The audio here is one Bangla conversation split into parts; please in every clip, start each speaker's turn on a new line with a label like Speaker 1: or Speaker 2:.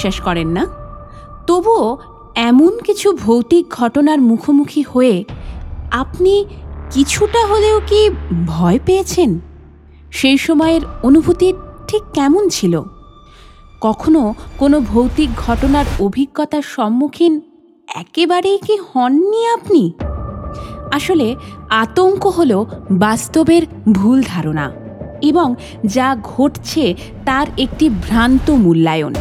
Speaker 1: বিশ্বাস করেন না। তবুও এমন কিছু ভৌতিক ঘটনার মুখোমুখি হয়ে আপনি কিছুটা হলেও কি ভয় পেয়েছেন? সেই সময়ের অনুভূতি ঠিক কেমন ছিল? কখনো কোনো ভৌতিক ঘটনার অভিজ্ঞতার সম্মুখীন একেবারেই কি হননি আপনি? আসলে আতঙ্ক হল বাস্তবের ভুল ধারণা এবং যা ঘটছে তার একটি ভ্রান্ত মূল্যায়ন।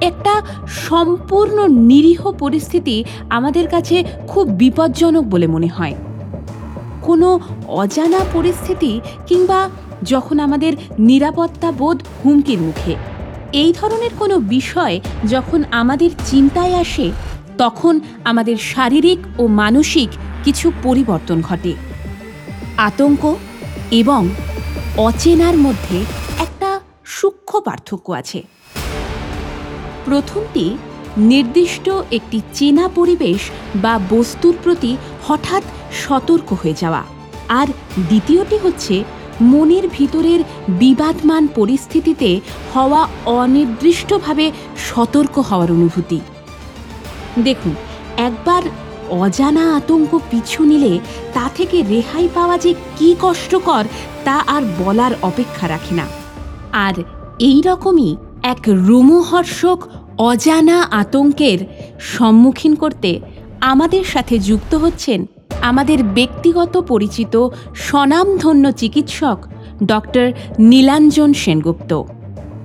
Speaker 1: একটা সম্পূর্ণ নিরীহ পরিস্থিতি আমাদের কাছে খুব বিপজ্জনক বলে মনে হয়। কোনো অজানা পরিস্থিতি কিংবা যখন আমাদের নিরাপত্তা বোধ হুমকির মুখে। এই ধরনের কোনো বিষয় যখন আমাদের চিন্তায় আসে, তখন আমাদের শারীরিক ও মানসিক কিছু পরিবর্তন ঘটে। আতঙ্ক এবং অচেনার মধ্যে একটা সূক্ষ্ম পার্থক্য আছে। প্রথমটি নির্দিষ্ট একটি চেনা পরিবেশ বা বস্তুর প্রতি হঠাৎ সতর্ক হয়ে যাওয়া। আর দ্বিতীয়টি হচ্ছে মনের ভিতরের বিবাদমান পরিস্থিতিতে হওয়া অনির্দিষ্টভাবে সতর্ক হওয়ার অনুভূতি। দেখুন, একবার অজানা আতঙ্ক পিছু নিলে তা থেকে রেহাই পাওয়া যে কী কষ্টকর তা আর বলার অপেক্ষা রাখে না। আর এই রকমই এক রোমহর্ষক অজানা আতঙ্কের সম্মুখীন করতে আমাদের সাথে যুক্ত হচ্ছেন আমাদের ব্যক্তিগত পরিচিত স্বনামধন্য চিকিৎসক ডক্টর নীলাঞ্জন সেনগুপ্ত।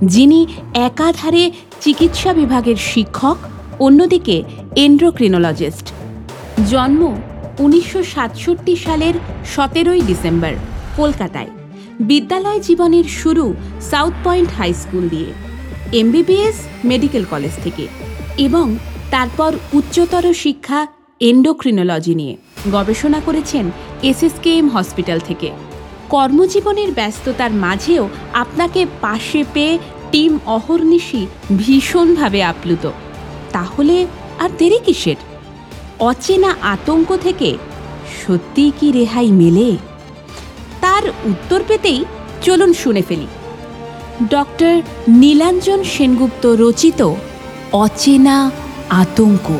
Speaker 1: যিনি একাধারে চিকিৎসা বিভাগের শিক্ষক, অন্যদিকে এন্ড্রোক্রিনোলজিস্ট জন্ম উনিশশো সাতষট্টি সালের সতেরোই ডিসেম্বর, কলকাতায়। বিদ্যালয় জীবনের শুরু সাউথ পয়েন্ট হাই স্কুল দিয়ে। এমবিবিএস, মেডিকেল কলেজ থেকে এবং তারপর উচ্চতর শিক্ষা এন্ডোক্রিনোলজি নিয়ে গবেষণা করেছেন এসএসকেএম হসপিটাল থেকে। কর্মজীবনের ব্যস্ততার মাঝেও আপনাকে পাশে পেয়ে টিম অহর্নিশি ভীষণভাবে আপ্লুত। তাহলে আর দেরি কিসের? অচেনা আতঙ্ক থেকে সত্যিই কি রেহাই মেলে? তার উত্তর পেতেই চলুন শুনে ফেলি। ডক্টর নীলাঞ্জন সেনগুপ্ত রচিত অচেনা আতঙ্ক।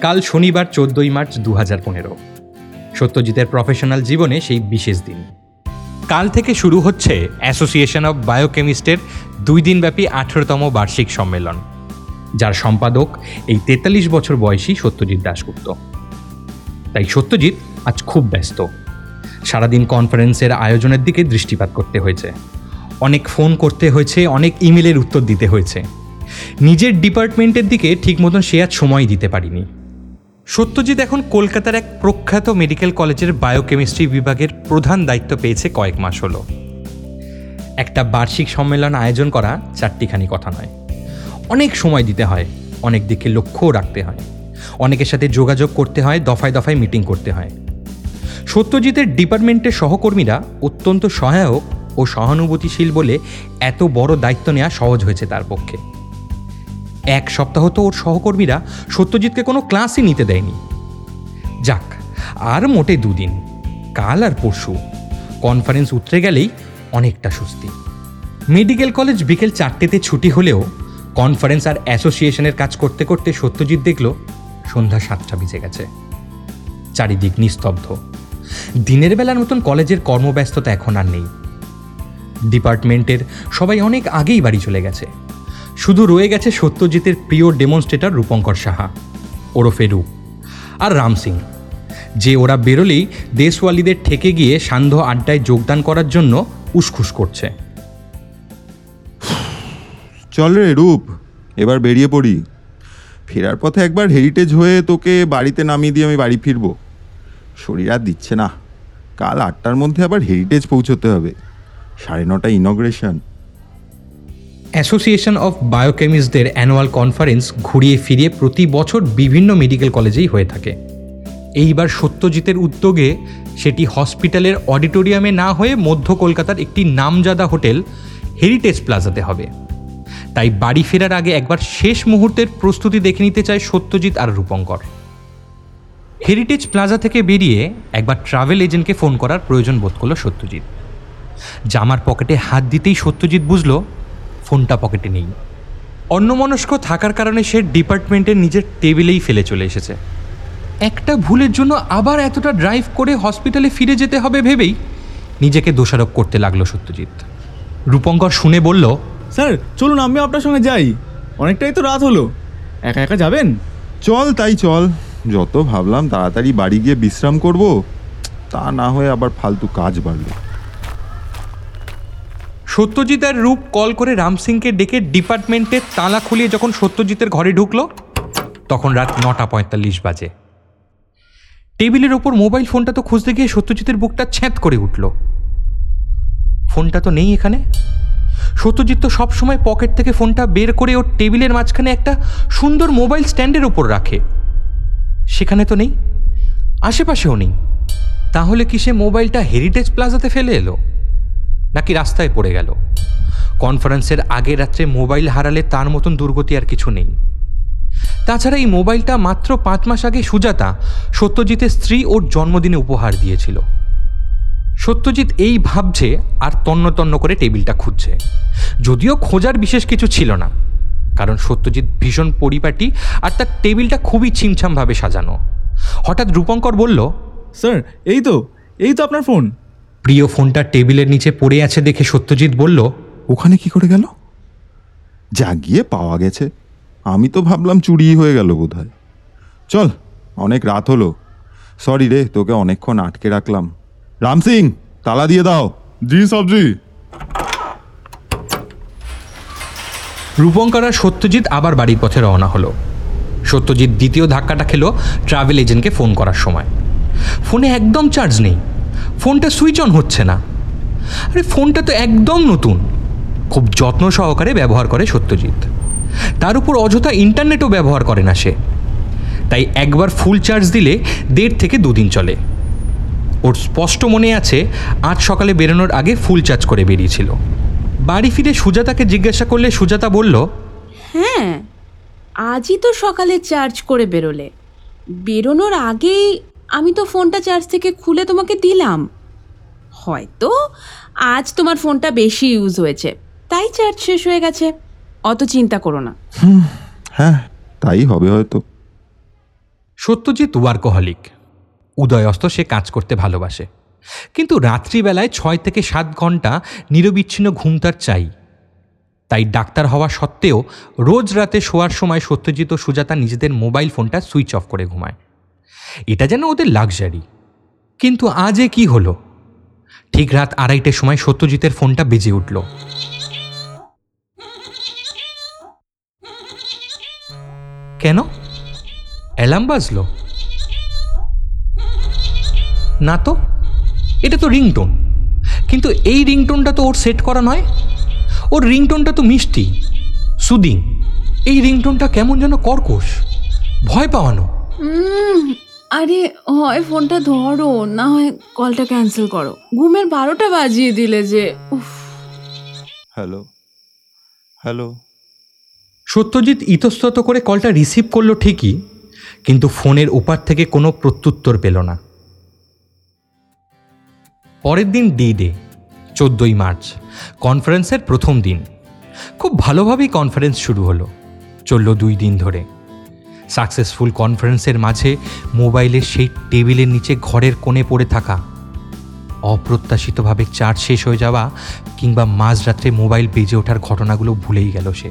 Speaker 2: কাল শনিবার চোদ্দই মার্চ দু হাজার পনেরো। সত্যজিতের প্রফেশনাল জীবনে সেই বিশেষ দিন। কাল থেকে শুরু হচ্ছে অ্যাসোসিয়েশন অব বায়োকেমিস্টের দুই দিনব্যাপী আঠেরোতম বার্ষিক সম্মেলন। যার সম্পাদক এই তেতাল্লিশ বছর বয়সী সত্যজিৎ দাশগুপ্ত। তাই সত্যজিৎ আজ খুব ব্যস্ত। সারাদিন কনফারেন্সের আয়োজনের দিকে দৃষ্টিপাত করতে হয়েছে। অনেক ফোন করতে হয়েছে, অনেক ইমেলের উত্তর দিতে হয়েছে। নিজের ডিপার্টমেন্টের দিকে ঠিক মতন সে আজ সময় দিতে পারিনি। সত্যজিৎ এখন কলকাতার এক প্রখ্যাত মেডিকেল কলেজের বায়োকেমিস্ট্রি বিভাগের প্রধান দায়িত্ব পেয়েছে কয়েক মাস হলো। একটা বার্ষিক সম্মেলন আয়োজন করা চারটিখানি কথা নয়। অনেক সময় দিতে হয়, অনেক দিকে লক্ষ্যও রাখতে হয়। অনেকের সাথে যোগাযোগ করতে হয়, দফায় দফায় মিটিং করতে হয়। সত্যজিতের ডিপার্টমেন্টের সহকর্মীরা অত্যন্ত সহায়ক ও সহানুভূতিশীল বলে এত বড় দায়িত্ব নেওয়া সহজ হয়েছে তার পক্ষে। এক সপ্তাহ তো ওর সহকর্মীরা সত্যজিৎকে কোনো ক্লাসই নিতে দেয়নি। যাক, আর মোটে দুদিন, কাল আর পরশু। কনফারেন্স উতরে গেলেই অনেকটা স্বস্তি। মেডিকেল কলেজ বিকেল চারটেতে ছুটি হলেও কনফারেন্স আর অ্যাসোসিয়েশনের কাজ করতে করতে সত্যজিৎ দেখল, সন্ধ্যা সাতটা বেজে গেছে। চারিদিক নিস্তব্ধ। দিনের বেলার মতন কলেজের কর্মব্যস্ততা এখন আর নেই। ডিপার্টমেন্টের সবাই অনেক আগেই বাড়ি চলে গেছে। শুধু রয়ে গেছে সত্যজিতের প্রিয় ডেমনস্ট্রেটর রূপঙ্কর সাহা, ওরফে রূপ আর রাম সিং। যে ওরা বেরোলেই দেশওয়ালিদের ঠেকে গিয়ে সান্ধ্য আড্ডায় যোগদান করার জন্য উসখুস করছে।
Speaker 3: চল রে রূপ, এবার বেরিয়ে পড়ি। ফেরার পথে একবার হেরিটেজ হয়ে তোকে বাড়িতে নামিয়ে দিয়ে আমি বাড়ি ফিরবো। শরীর আর দিচ্ছে না। কাল আটটার মধ্যে আবার হেরিটেজ পৌঁছতে হবে। সাড়ে নটা ইনগ্রেশন
Speaker 2: অ্যাসোসিয়েশন অফ বায়োকেমিস্টদের অ্যানুয়াল কনফারেন্স ঘুরিয়ে ফিরিয়ে প্রতি বছর বিভিন্ন মেডিকেল কলেজেই হয়ে থাকে। এইবার সত্যজিতের উদ্যোগে সেটি হসপিটালের অডিটোরিয়ামে না হয়ে মধ্য কলকাতার একটি নামজাদা হোটেল হেরিটেজ প্লাজাতে হবে। তাই বাড়ি ফেরার আগে একবার শেষ মুহূর্তের প্রস্তুতি দেখে নিতে চায় সত্যজিৎ আর রূপঙ্কর। হেরিটেজ প্লাজা থেকে বেরিয়ে একবার ট্রাভেল এজেন্টকে ফোন করার প্রয়োজন বোধ করল সত্যজিৎ। জামার পকেটে হাত দিতেই সত্যজিৎ বুঝলো ফোনটা পকেটে নেই। অন্যমনস্ক থাকার কারণে সে ডিপার্টমেন্টের নিজের টেবিলেই ফেলে চলে এসেছে। একটা ভুলের জন্য আবার এতটা ড্রাইভ করে হসপিটালে ফিরে যেতে হবে ভেবেই নিজেকে দোষারোপ করতে লাগল সত্যজিৎ। রূপঙ্কর শুনে বলল
Speaker 4: স্যার চলুন আমি আপনার সঙ্গে যাই। অনেকটাই তো রাত হলো। একা একা যাবেন?
Speaker 3: চল তাই চল। যত ভাবলাম তাড়াতাড়ি বাড়ি গিয়ে বিশ্রাম করব তা না হয়ে আবার ফালতু কাজ বাড়লো।
Speaker 2: সত্যজিৎ আর রূপ কল করে রাম সিংকে ডেকে ডিপার্টমেন্টের তালা খুলিয়ে যখন সত্যজিতের ঘরে ঢুকলো তখন রাত নটা পঁয়তাল্লিশ বাজে। টেবিলের ওপর মোবাইল ফোনটা তো খুঁজতে গিয়ে সত্যজিতের বুকটা ছ্যাঁত করে উঠল। ফোনটা তো নেই এখানে। সত্যজিৎ তো সবসময় পকেট থেকে ফোনটা বের করে ওর টেবিলের মাঝখানে একটা সুন্দর মোবাইল স্ট্যান্ডের ওপর রাখে। সেখানে তো নেই। আশেপাশেও নেই। তাহলে কি সে মোবাইলটা হেরিটেজ প্লাজাতে ফেলে এলো? নাকি রাস্তায় পড়ে গেল? কনফারেন্সের আগে রাত্রে মোবাইল হারালে তার মতন দুর্গতি আর কিছু নেই। তাছাড়া এই মোবাইলটা মাত্র পাঁচ মাস আগে সুজাতা সত্যজিতের স্ত্রী ওর জন্মদিনে উপহার দিয়েছিল। সত্যজিৎ এই ভাবছে আর তন্ন তন্ন করে টেবিলটা খুঁজছে। যদিও খোঁজার বিশেষ কিছু ছিল না কারণ সত্যজিৎ ভীষণ পরিপাটি আর তার টেবিলটা খুবই ছিমছামভাবে সাজানো। হঠাৎ রূপঙ্কর বলল
Speaker 4: স্যার এই তো এই তো আপনার ফোন।
Speaker 2: প্রিয় ফোনটা টেবিলের নিচে পড়ে আছে দেখে সত্যজিৎ বলল
Speaker 3: ওখানে কি করে গেল? যা গিয়ে পাওয়া গেছে। আমি তো ভাবলাম চুরি হয়ে গেল বোধহয়। চল অনেক রাত হলো। সরি রে তোকে অনেকক্ষণ আটকে রাখলাম। রাম সিং, তালা দিয়ে দাও।
Speaker 4: জি, সবজি।
Speaker 2: রূপঙ্কর আর সত্যজিৎ আবার বাড়ির পথে রওনা হলো। সত্যজিৎ দ্বিতীয় ধাক্কাটা খেলো ট্রাভেল এজেন্টকে ফোন করার সময়। ফোনে একদম চার্জ নেই। ফোনটা সুইচ অন হচ্ছে না। আরে, ফোনটা তো একদম নতুন। খুব যত্ন সহকারে ব্যবহার করে সত্যজিৎ। তার উপর অযথা ইন্টারনেটও ব্যবহার করে না সে। তাই একবার ফুল চার্জ দিলে দেড় থেকে দুদিন চলে। ওর স্পষ্ট মনে আছে আজ সকালে বেরোনোর আগে ফুল চার্জ করে বেরিয়েছিল। বাড়ি ফিরে সুজাতাকে জিজ্ঞাসা করলে সুজাতা বলল
Speaker 1: হ্যাঁ আজই তো সকালে চার্জ করে বেরোলে। বেরোনোর আগেই আমি তো ফোনটা চার্জ থেকে খুলে তোমাকে দিলাম। হয়তো আজ তোমার ফোনটা বেশি ইউজ হয়েছে তাই চার্জ শেষ হয়ে গেছে। অত চিন্তা করো না।
Speaker 3: হ্যাঁ তাই হবে হয়তো।
Speaker 2: সত্যজিৎ ওয়ার্কহলিক। উদয়স্ত সে কাজ করতে ভালোবাসে। কিন্তু রাত্রিবেলায় ছয় থেকে সাত ঘণ্টা নিরবিচ্ছিন্ন ঘুম তার চাই। তাই ডাক্তার হওয়া সত্ত্বেও রোজ রাতে শোয়ার সময় সত্যজিৎ ও সুজাতা নিজেদের মোবাইল ফোনটা সুইচ অফ করে ঘুমায়। এটা যেন ওদের লাক্সারি। কিন্তু আজে কি হলো? ঠিক রাত আড়াইটের সময় সত্যজিতের ফোনটা বেজে উঠল। কেন? অ্যালার্ম বাজলো? না তো? এটা তো রিংটোন। কিন্তু এই রিংটোনটা তো ওর সেট করা নয়। ওর রিংটোনটা তো মিষ্টি সুদিং। এই রিংটোনটা কেমন যেন কর্কশ ভয় পাওয়ানো।
Speaker 1: আরে হয় ফোনটা ধরো না হয় কলটা ক্যান্সেল করো। ঘুমের বারোটা বাজিয়ে দিলে যে উফ।
Speaker 3: Hello hello.
Speaker 2: সত্যজিৎ ইতস্তত করে কলটা রিসিভ করল ঠিকই কিন্তু ফোনের ওপার থেকে কোনো প্রত্যুত্তর পেল না। পরের দিন ডি ডে চোদ্দোই মার্চ কনফারেন্সের প্রথম দিন। খুব ভালোভাবেই কনফারেন্স শুরু হলো, চলল দুই দিন ধরে। সাকসেসফুল কনফারেন্সের মাঝে মোবাইলের সেই টেবিলের নিচে ঘরের কোণে পড়ে থাকা, অপ্রত্যাশিতভাবে চার্জ শেষ হয়ে যাওয়া কিংবা মাঝরাত্রে মোবাইল বেজে ওঠার ঘটনাগুলো ভুলেই গেল সে।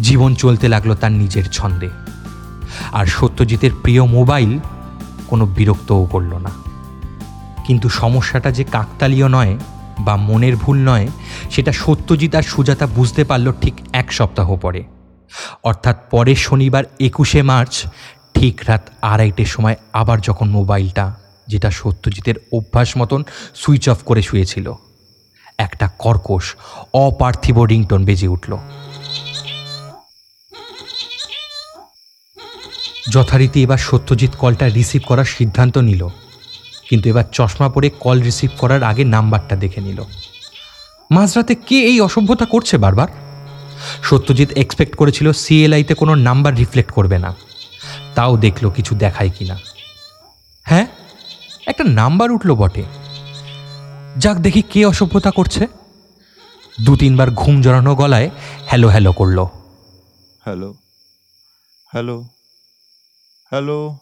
Speaker 2: জীবন চলতে লাগল তার নিজের ছন্দে। আর সত্যজিতের প্রিয় মোবাইল কোনো বিরক্তও করল না। কিন্তু সমস্যাটা যে কাকতালীয় নয় বা মনের ভুল নয়, সেটা সত্যজিৎ আর সুজাতা বুঝতে পারল ঠিক এক সপ্তাহ পরে। অর্থাৎ পরের শনিবার একুশে মার্চ, ঠিক রাত আড়াইটের সময় আবার যখন মোবাইলটা, যেটা সত্যজিতের অভ্যাস মতন সুইচ অফ করে শুয়েছিল। একটা কর্কশ, অপার্থিব রিংটোন বেজে উঠল। যথারীতি এবার সত্যজিৎ কলটা রিসিভ করার সিদ্ধান্ত নিল। কিন্তু এবার চশমা পরে কল রিসিভ করার আগে নাম্বারটা দেখে নিল। মাঝরাতে কে এই অসভ্যতা করছে বারবার? সত্যজিৎ এক্সপেক্ট করেছিল সিএলআইতে কোনো নাম্বার রিফ্লেক্ট করবে না। তাও দেখল কিছু দেখায় কিনা। হ্যাঁ একটা নাম্বার উঠল বটে। যাক দেখি কে অসভ্যতা করছে। দু তিনবার ঘুম জড়ানো গলায় হ্যালো হ্যালো করল।
Speaker 3: হ্যালো হ্যালো হ্যালো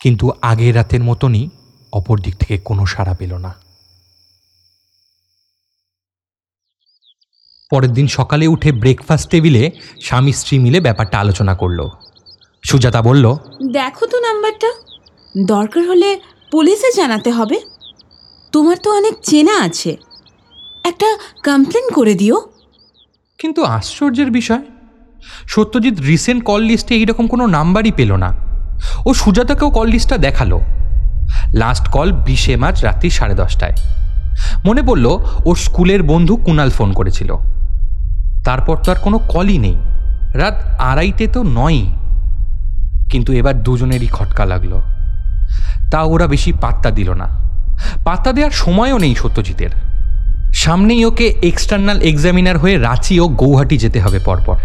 Speaker 2: কিন্তু আগের রাতের মতনই অপর দিক থেকে কোনো সাড়া পেল না। পরের দিন সকালে উঠে ব্রেকফাস্ট টেবিলে স্বামী স্ত্রী মিলে ব্যাপারটা আলোচনা করল। সুজাতা বলল
Speaker 1: দেখো তো নাম্বারটা। দরকার হলে পুলিশে জানাতে হবে। তোমার তো অনেক চেনা আছে। একটা কমপ্লেন করে দিও।
Speaker 2: কিন্তু আশ্চর্যের বিষয় সত্যজিৎ রিসেন্ট কল লিস্টে এইরকম কোনো নাম্বারই পেল না। ও সুজাতাকেও কল লিস্টটা দেখাল। লাস্ট কল বিশে মার্চ রাত্রি সাড়ে দশটায়। মনে পড়ল, ওর স্কুলের বন্ধু কুনাল ফোন করেছিল। তারপর তো আর কোনো কলই নেই। রাত আড়াইটে তো নয়ই। কিন্তু এবার দুজনেরই খটকা লাগল। তা ওরা বেশি পাত্তা দিল না। পাত্তা দেওয়ার সময়ও নেই সত্যজিতের। সামনেই ওকে এক্সটার্নাল এক্সামিনার হয়ে রাঁচি ও গৌহাটি যেতে হবে পরপর।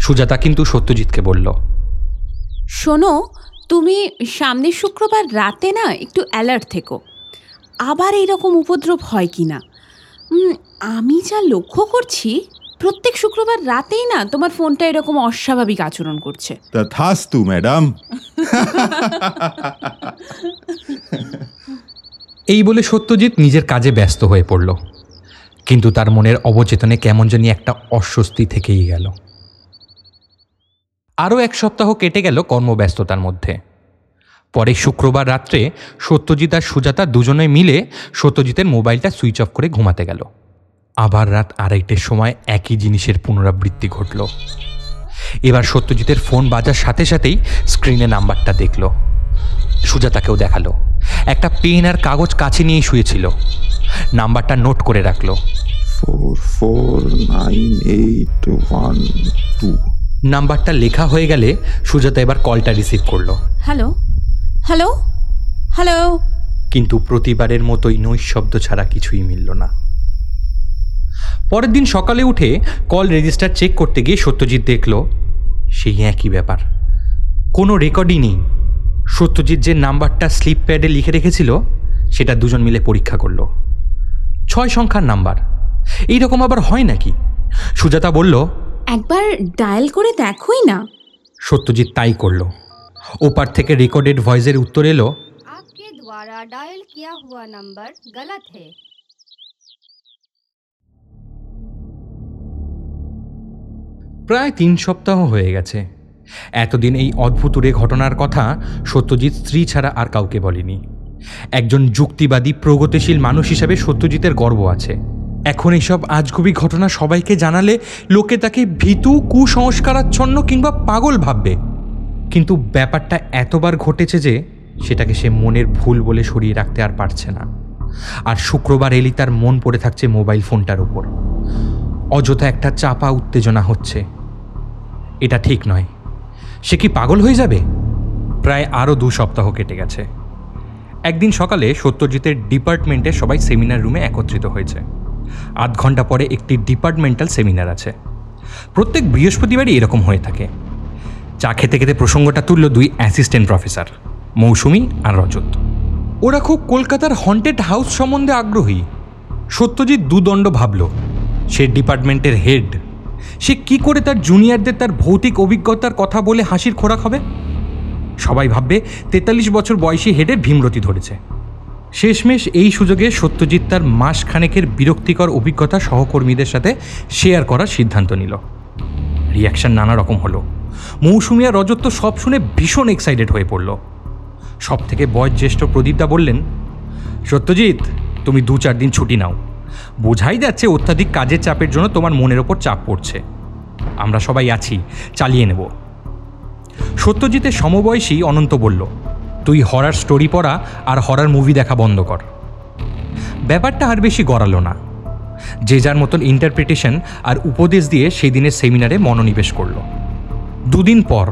Speaker 2: সুজাতা কিন্তু সত্যজিৎকে বলল,
Speaker 1: শোনো তুমি সামনের শুক্রবার রাতে না একটু অ্যালার্ট থেকো। আবার এইরকম উপদ্রব হয় কি না আমি যা লক্ষ্য করছি প্রত্যেক শুক্রবার রাতেই না তোমার ফোনটা এরকম অস্বাভাবিক আচরণ করছে।
Speaker 3: তথাস্তু ম্যাডাম।
Speaker 2: এই বলে সত্যজিৎ নিজের কাজে ব্যস্ত হয়ে পড়ল। কিন্তু তার মনের অবচেতনে কেমন জানি একটা অস্বস্তি থেকেই গেল। আরও এক সপ্তাহ কেটে গেল কর্মব্যস্ততার মধ্যে। পরে শুক্রবার রাত্রে সত্যজিৎ আর সুজাতা দুজনে মিলে সত্যজিতের মোবাইলটা সুইচ অফ করে ঘুমাতে গেল। আবার রাত আড়াইটের সময় একই জিনিসের পুনরাবৃত্তি ঘটল। এবার সত্যজিতের ফোন বাজার সাথে সাথেই স্ক্রিনে নাম্বারটা দেখল। সুজাতাকেও দেখাল। একটা পেন আর কাগজ কাছে নিয়েই শুয়েছিল। নাম্বারটা নোট করে রাখল।
Speaker 5: Four four nine eight one two.
Speaker 2: নাম্বারটা লেখা হয়ে গেলে সুজাতা এবার কলটা রিসিভ করল।
Speaker 1: হ্যালো? হ্যালো? হ্যালো?
Speaker 2: কিন্তু প্রতিবারের মতোই নৈশব্দ ছাড়া কিছুই মিলল না। পরের দিন সকালে উঠে কল রেজিস্টার চেক করতে গিয়ে সত্যজিৎ দেখল সেই একই ব্যাপার। কোনো রেকর্ডই নেই। সত্যজিৎ যে নাম্বারটা স্লিপ প্যাডে লিখে রেখেছিল সেটা দুজন মিলে পরীক্ষা করল। ছয় সংখ্যার নাম্বার। এই রকম আবার হয় নাকি? সুজাতা বলল
Speaker 1: একবার ডায়াল করে দেখোই না
Speaker 2: সত্যজিৎ তাই করলো ওপার থেকে রেকর্ডেড ভয়েসের উত্তর এলো
Speaker 6: आपके द्वारा डायल किया हुआ नंबर गलत है
Speaker 2: প্রায় তিন সপ্তাহ হয়ে গেছে এতদিন এই অদ্ভুতুরে ঘটনার কথা সত্যজিৎ স্ত্রী ছাড়া আর কাউকে বলেনি একজন যুক্তিবাদী প্রগতিশীল মানুষ হিসাবে সত্যজিতের গর্ব আছে এখন এইসব আজগুবি ঘটনা সবাইকে জানালে লোকে তাকে ভীতু, কুসংস্কারাচ্ছন্ন কিংবা পাগল ভাববে। কিন্তু ব্যাপারটা এতবার ঘটেছে যে সেটাকে সে মনের ভুল বলে সরিয়ে রাখতে আর পারছে না। আর শুক্রবার এলি তার মন পড়ে থাকছে মোবাইল ফোনটার উপর। অযথা একটা চাপা উত্তেজনা হচ্ছে। এটা ঠিক নয়। সে কি পাগল হয়ে যাবে? প্রায় আরও দু সপ্তাহ কেটে গেছে। একদিন সকালে সত্যজিতের ডিপার্টমেন্টে সবাই সেমিনার রুমে একত্রিত হয়েছে। আধ ঘণ্টা পরে একটি ডিপার্টমেন্টাল সেমিনার আছে। প্রত্যেক বৃহস্পতিবারই এরকম হয়ে থাকে। চা খেতে খেতে প্রসঙ্গটা তুলল দুই অ্যাসিস্ট্যান্ট প্রফেসর মৌসুমি আর রজত। ওরা খুব কলকাতার হন্টেড হাউস সম্বন্ধে আগ্রহী। সত্যজিৎ দুদণ্ড ভাবল, সে ডিপার্টমেন্টের হেড সে কি করে তার জুনিয়রদের তার ভৌতিক অভিজ্ঞতার কথা বলে হাসির খোরাক হবে? সবাই ভাববে তেতাল্লিশ বছর বয়সী হেডে ভীমরতি ধরেছে। শেষমেশ এই সুযোগে সত্যজিৎ তার মাসখানেকের বিরক্তিকর অভিজ্ঞতা সহকর্মীদের সাথে শেয়ার করার সিদ্ধান্ত নিল। রিয়াকশন নানা রকম হলো। মৌসুমি আর রজত তো সব শুনে ভীষণ এক্সাইটেড হয়ে পড়ল। সব থেকে বয়োজ্যেষ্ঠ প্রদীপদা বললেন, সত্যজিৎ, তুমি দু চার দিন ছুটি নাও। বোঝাই যাচ্ছে অত্যাধিক কাজের চাপের জন্য তোমার মনের ওপর চাপ পড়ছে। আমরা সবাই আছি, চালিয়ে নেব। সত্যজিতের সমবয়সী অনন্ত বলল তুই হরার স্টোরি পড়া আর হরার মুভি দেখা বন্ধ কর। ব্যাপারটা আর বেশি গড়ালো না। যে যার মতন ইন্টারপ্রিটেশন আর উপদেশ দিয়ে সেই দিনের সেমিনারে মনোনিবেশ করল। দুদিন পর,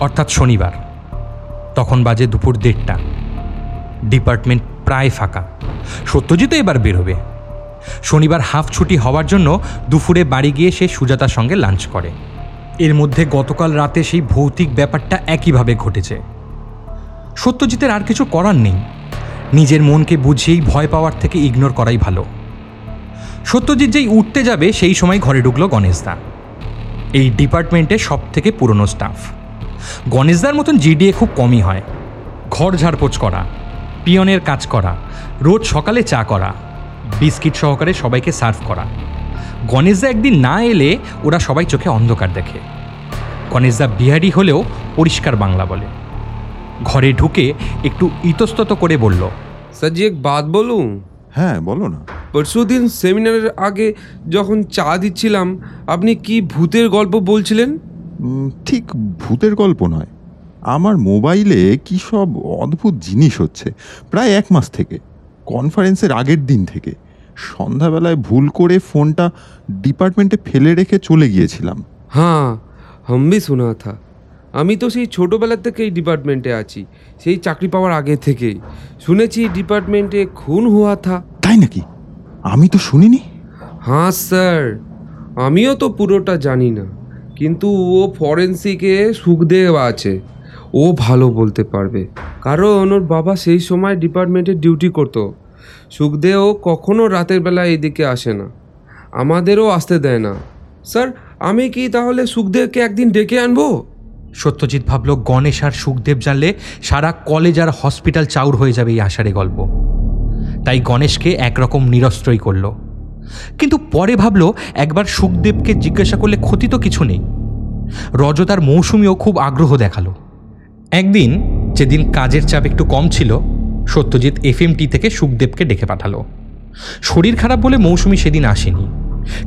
Speaker 2: অর্থাৎ শনিবার, তখন বাজে দুপুর দেড়টা। ডিপার্টমেন্ট প্রায় ফাঁকা। সত্যজিৎ এবার বেরোবে। শনিবার হাফ ছুটি হওয়ার জন্য দুপুরে বাড়ি গিয়ে সে সুজাতার সঙ্গে লাঞ্চ করে। এর মধ্যে গতকাল রাতে সেই ভৌতিক ব্যাপারটা একইভাবে ঘটেছে। সত্যজিতের আর কিছু করার নেই। নিজের মনকে বুঝিয়েই ভয় পাওয়ার থেকে ইগনোর করাই ভালো। সত্যজিৎ যেই উঠতে যাবে, সেই সময় ঘরে ঢুকলো গণেশদা। এই ডিপার্টমেন্টে সব থেকে পুরনো স্টাফ গণেশদার মতন জিডিএ খুব কমই হয়। ঘর ঝাড়পোছ করা, পিয়নের কাজ করা, রোজ সকালে চা করা, বিস্কিট সহকারে সবাইকে সার্ভ করা। গণেশদা একদিন না এলে ওরা সবাই চোখে অন্ধকার দেখে। গণেশদা বিহারি হলেও পরিষ্কার বাংলা বলে। ঘরে ঢুকে একটু ইতস্তত করে বলল
Speaker 7: স্যার জি এক বাদ বলুন?
Speaker 5: হ্যাঁ বলো না।
Speaker 7: পরশু দিন সেমিনারের আগে যখন চা দিচ্ছিলাম আপনি কি ভূতের গল্প বলছিলেন?
Speaker 5: ঠিক ভূতের গল্প নয়। আমার মোবাইলে কি সব অদ্ভুত জিনিস হচ্ছে। প্রায় এক মাস থেকে কনফারেন্সের আগের দিন থেকে। সন্ধ্যাবেলায় ভুল করে ফোনটা ডিপার্টমেন্টে ফেলে রেখে চলে গিয়েছিলাম।
Speaker 7: হ্যাঁ হাম ভি শোনা থা আমি তো সেই ছোটোবেলা থেকেই ডিপার্টমেন্টে আছি সেই চাকরি পাওয়ার আগে থেকেই। শুনেছি ডিপার্টমেন্টে খুন হওয়া থা।
Speaker 5: তাই নাকি? আমি তো শুনিনি।
Speaker 7: হ্যাঁ স্যার। আমিও তো পুরোটা জানি না কিন্তু ও ফরেন্সিকে সুখদেব আছে। ও ভালো বলতে পারবে কারণ ওর বাবা সেই সময় ডিপার্টমেন্টে ডিউটি করতো। সুখদেও কখনো রাতের বেলা এদিকে আসে না আমাদেরও আসতে দেয় না। স্যার আমি কি তাহলে সুখদেবকে একদিন ডেকে আনব?
Speaker 2: সত্যজিৎ ভাবল, গণেশ আর সুখদেব জানলে সারা কলেজ আর হসপিটাল চাউর হয়ে যাবে এই আষাঢ়ে গল্প। তাই গণেশকে একরকম নিরস্ত্রই করল। কিন্তু পরে ভাবলো, একবার সুখদেবকে জিজ্ঞাসা করলে ক্ষতি তো কিছু নেই। রজত আর মৌসুমিও খুব আগ্রহ দেখাল। একদিন যেদিন কাজের চাপ একটু কম ছিল, সত্যজিৎ এফএমটি থেকে সুখদেবকে ডেকে পাঠালো। শরীর খারাপ বলে মৌসুমি সেদিন আসেনি,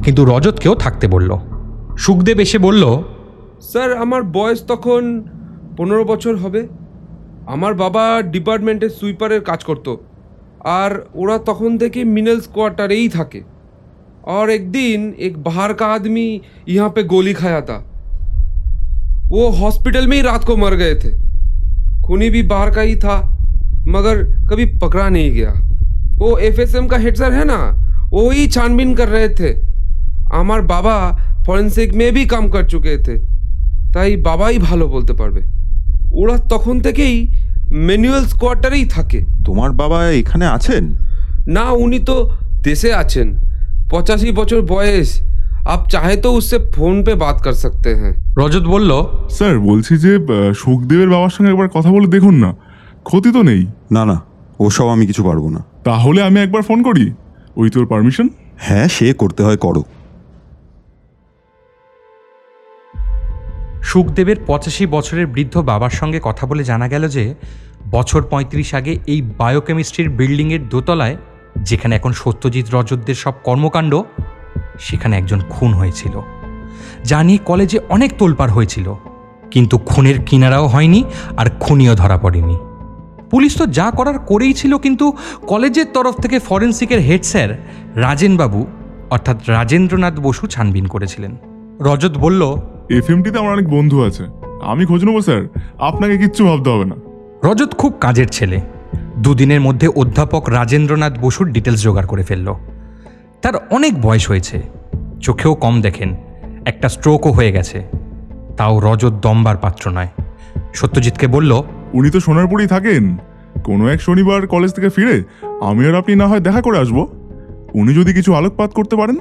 Speaker 2: কিন্তু রজতকেও থাকতে বলল। সুখদেব এসে বলল
Speaker 7: স্যার, আমার तक पंद्रह পনেরো বছর हमार बाबा डिपार्टमेंटे ডিপার্টমেন্টের সুইপারের কাজ और আর ওরা তখন मिनल्स क्वार्टर ही था और एक दिन एक बाहर का आदमी यहाँ पे गोली खाया था वो हॉस्पिटल में ही रात को मर गए थे खूनी भी बाहर का ही था मगर कभी पकड़ा नहीं गया वो एफ़ एस एम का हेड सर है ना वो ही छानबीन कर रहे थे हमार बाबा फॉरेंसिक में भी काम कर चुके थे তাই বাবাই ভালো বলতে পারবে। ওরা তখন থেকেই ম্যানুয়াল স্কোয়ার্টারেই থাকে।
Speaker 5: তোমার বাবা এখানে আছেন?
Speaker 7: না উনি তো দেশে আছেন। পঁচাশি বছর বয়স। আপ চাহে তো উসে ফোন পে বাত কর সকতে হ্যাঁ।
Speaker 2: রজত বলল
Speaker 8: স্যার বলছি যে সুখদেবের বাবার সঙ্গে একবার কথা বলে দেখুন না। ক্ষতি তো নেই।
Speaker 5: না না ওসব আমি কিছু পারব না।
Speaker 8: তাহলে আমি একবার ফোন করি। ওই তোর পারমিশন?
Speaker 5: হ্যাঁ সে করতে হয় করো।
Speaker 2: সুখদেবের পঁচাশি বছরের বৃদ্ধ বাবার সঙ্গে কথা বলে জানা গেল যে, বছর পঁয়ত্রিশ আগে এই বায়োকেমিস্ট্রির বিল্ডিংয়ের দোতলায়, যেখানে এখন সত্যজিৎ রজতদের সব কর্মকাণ্ড, সেখানে একজন খুন হয়েছিল। যা নিয়ে কলেজে অনেক তোলপাড় হয়েছিল। কিন্তু খুনের কিনারাও হয়নি আর খুনিও ধরা পড়েনি। পুলিশ তো যা করার করেই ছিল, কিন্তু কলেজের তরফ থেকে ফরেন্সিকের হেড স্যার রাজেনবাবু, অর্থাৎ রাজেন্দ্রনাথ বসু ছানবিন করেছিলেন। রজত বলল
Speaker 8: এফএমটিতে আমার অনেক বন্ধু আছে। আমি খোঁজ নেব স্যার। আপনাকে কিচ্ছু ভাবতে হবে না।
Speaker 2: রজত খুব কাজের ছেলে। দুদিনের মধ্যে অধ্যাপক রাজেন্দ্রনাথ বসুর ডিটেলস জোগাড় করে ফেলল। তার অনেক বয়স হয়েছে। চোখেও কম দেখেন। একটা স্ট্রোকও হয়ে গেছে। তাও রজত দমবার পাত্র নয়। সত্যজিৎকে বলল
Speaker 8: উনি তো সোনারপুরেই থাকেন।
Speaker 9: কোনো এক শনিবার কলেজ থেকে ফিরে আমি আর আপনি না হয় দেখা করে আসব। উনি যদি কিছু আলোকপাত করতে পারেন।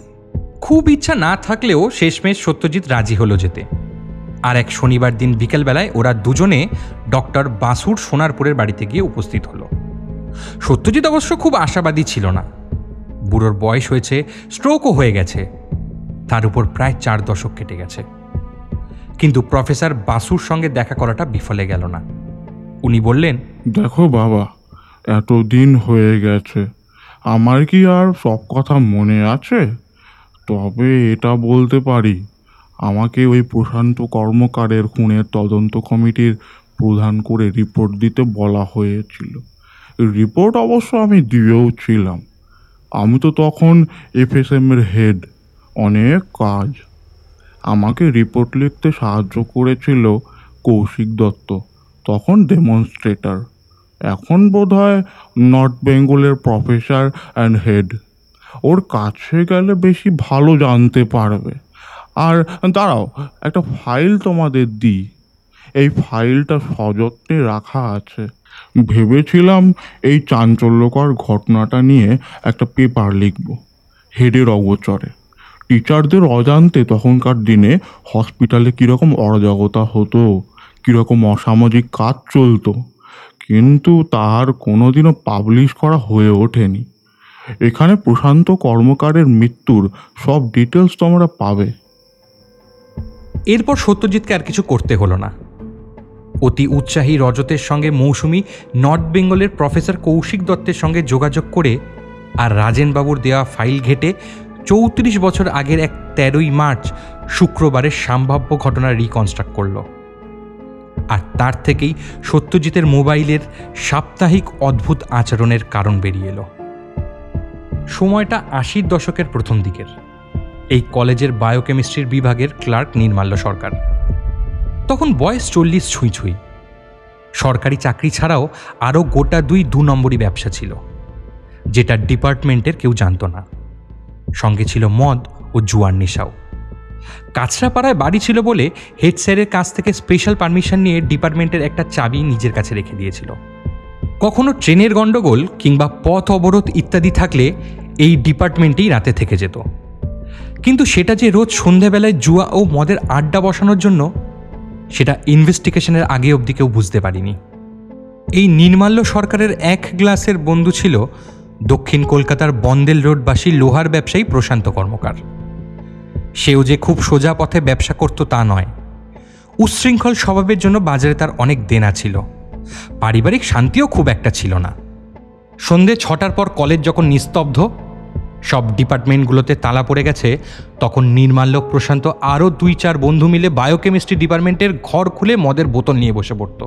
Speaker 2: খুব ইচ্ছা না থাকলেও শেষমেশ সত্যজিৎ রাজি হলো যেতে। আর এক শনিবার দিন বিকেলবেলায় ওরা দুজনে ডক্টর বাসুর সোনারপুরের বাড়িতে গিয়ে উপস্থিত হলো। সত্যজিৎ অবশ্য খুব আশাবাদী ছিল না। বুড়োর বয়স হয়েছে স্ট্রোকও হয়ে গেছে। তার উপর প্রায় চার দশক কেটে গেছে। কিন্তু প্রফেসর বাসুর সঙ্গে দেখা করাটা বিফলে গেল না। উনি বললেন,
Speaker 9: দেখো বাবা, এতদিন হয়ে গেছে। আমার কি আর সব কথা মনে আছে? তবে এটা বলতে পারি, আমাকে ওই প্রশান্ত কর্মকারের খুনের তদন্ত কমিটির প্রধান করে রিপোর্ট দিতে বলা হয়েছিল। রিপোর্ট অবশ্য আমি দিয়েও ছিলাম। আমি তো তখন এফএসএম এর হেড। অনেক কাজ। আমাকে রিপোর্ট লিখতে সাহায্য করেছিল কৌশিক দত্ত, তখন ডেমনস্ট্রেটর এখন বোধহয় নর্থ বেঙ্গলের প্রফেসর অ্যান্ড হেড ওর কাছে গেলে বেশি ভালো জানতে পারবে। আর দাঁড়াও, একটা ফাইল তোমাদের দিই। এই ফাইলটা সযত্নে রাখা আছে। ভেবেছিলাম এই চাঞ্চল্যকর ঘটনাটা নিয়ে একটা পেপার লিখব হেডের অগোচরে টিচারদের অজান্তে তখনকার দিনে হসপিটালে কীরকম অরাজকতা হতো, কীরকম অসামাজিক কাজ চলতো, কিন্তু তার কোনোদিনও পাবলিশ করা হয়ে ওঠেনি। এখানে প্রশান্ত কর্মকারের মৃত্যুর সব ডিটেলস তোমরা পাবে।
Speaker 2: এরপর সত্যজিৎকে আর কিছু করতে হলো না। অতি উৎসাহী রজতের সঙ্গে মৌসুমি নর্থ বেঙ্গলের প্রফেসর কৌশিক দত্তের সঙ্গে যোগাযোগ করে আর রাজেনবাবুর দেওয়া ফাইল ঘেটে চৌত্রিশ বছর আগের এক তেরোই মার্চ শুক্রবারের সম্ভাব্য ঘটনা রিকনস্ট্রাক্ট করল। আর তার থেকেই সত্যজিতের মোবাইলের সাপ্তাহিক অদ্ভুত আচরণের কারণ বেরিয়ে এলো। সময়টা আশির দশকের প্রথম দিকের। এই কলেজের বায়োকেমিস্ট্রির বিভাগের ক্লার্ক নির্মাল্য সরকার। তখন বয়স চল্লিশ ছুঁই ছুঁই। সরকারি চাকরি ছাড়াও আরও গোটা দুই দু নম্বরই ব্যবসা ছিল, যেটা ডিপার্টমেন্টের কেউ জানতো না। সঙ্গে ছিল মদ ও জুয়ার নেশাও। কাছড়াপাড়ায় বাড়ি ছিল বলে হেড স্যারের কাছ থেকে স্পেশাল পারমিশন নিয়ে ডিপার্টমেন্টের একটা চাবি নিজের কাছে রেখে দিয়েছিল। কখনো ট্রেনের গণ্ডগোল কিংবা পথ অবরোধ ইত্যাদি থাকলে এই ডিপার্টমেন্টেই রাতে থেকে যেত। কিন্তু সেটা যে রোজ সন্ধেবেলায় জুয়া ও মদের আড্ডা বসানোর জন্য, সেটা ইনভেস্টিগেশনের আগে অবধি কেউ বুঝতে পারিনি। এই নির্মাল্য সরকারের এক গ্লাসের বন্ধু ছিল দক্ষিণ কলকাতার বন্দেল রোডবাসী লোহার ব্যবসায়ী প্রশান্ত কর্মকার। সেও যে খুব সোজা পথে ব্যবসা করত তা নয়। উচ্ছৃঙ্খল স্বভাবের জন্য বাজারে তার অনেক দেনা ছিল। পারিবারিক শান্তিও খুব একটা ছিল না। সন্ধে ছটার পর কলেজ যখন নিস্তব্ধ, সব ডিপার্টমেন্টগুলোতে তালা পড়ে গেছে, তখন নির্মাল্য প্রশান্ত আরও দুই চার বন্ধু মিলে বায়োকেমিস্ট্রি ডিপার্টমেন্টের ঘর খুলে মদের বোতল নিয়ে বসে পড়ত।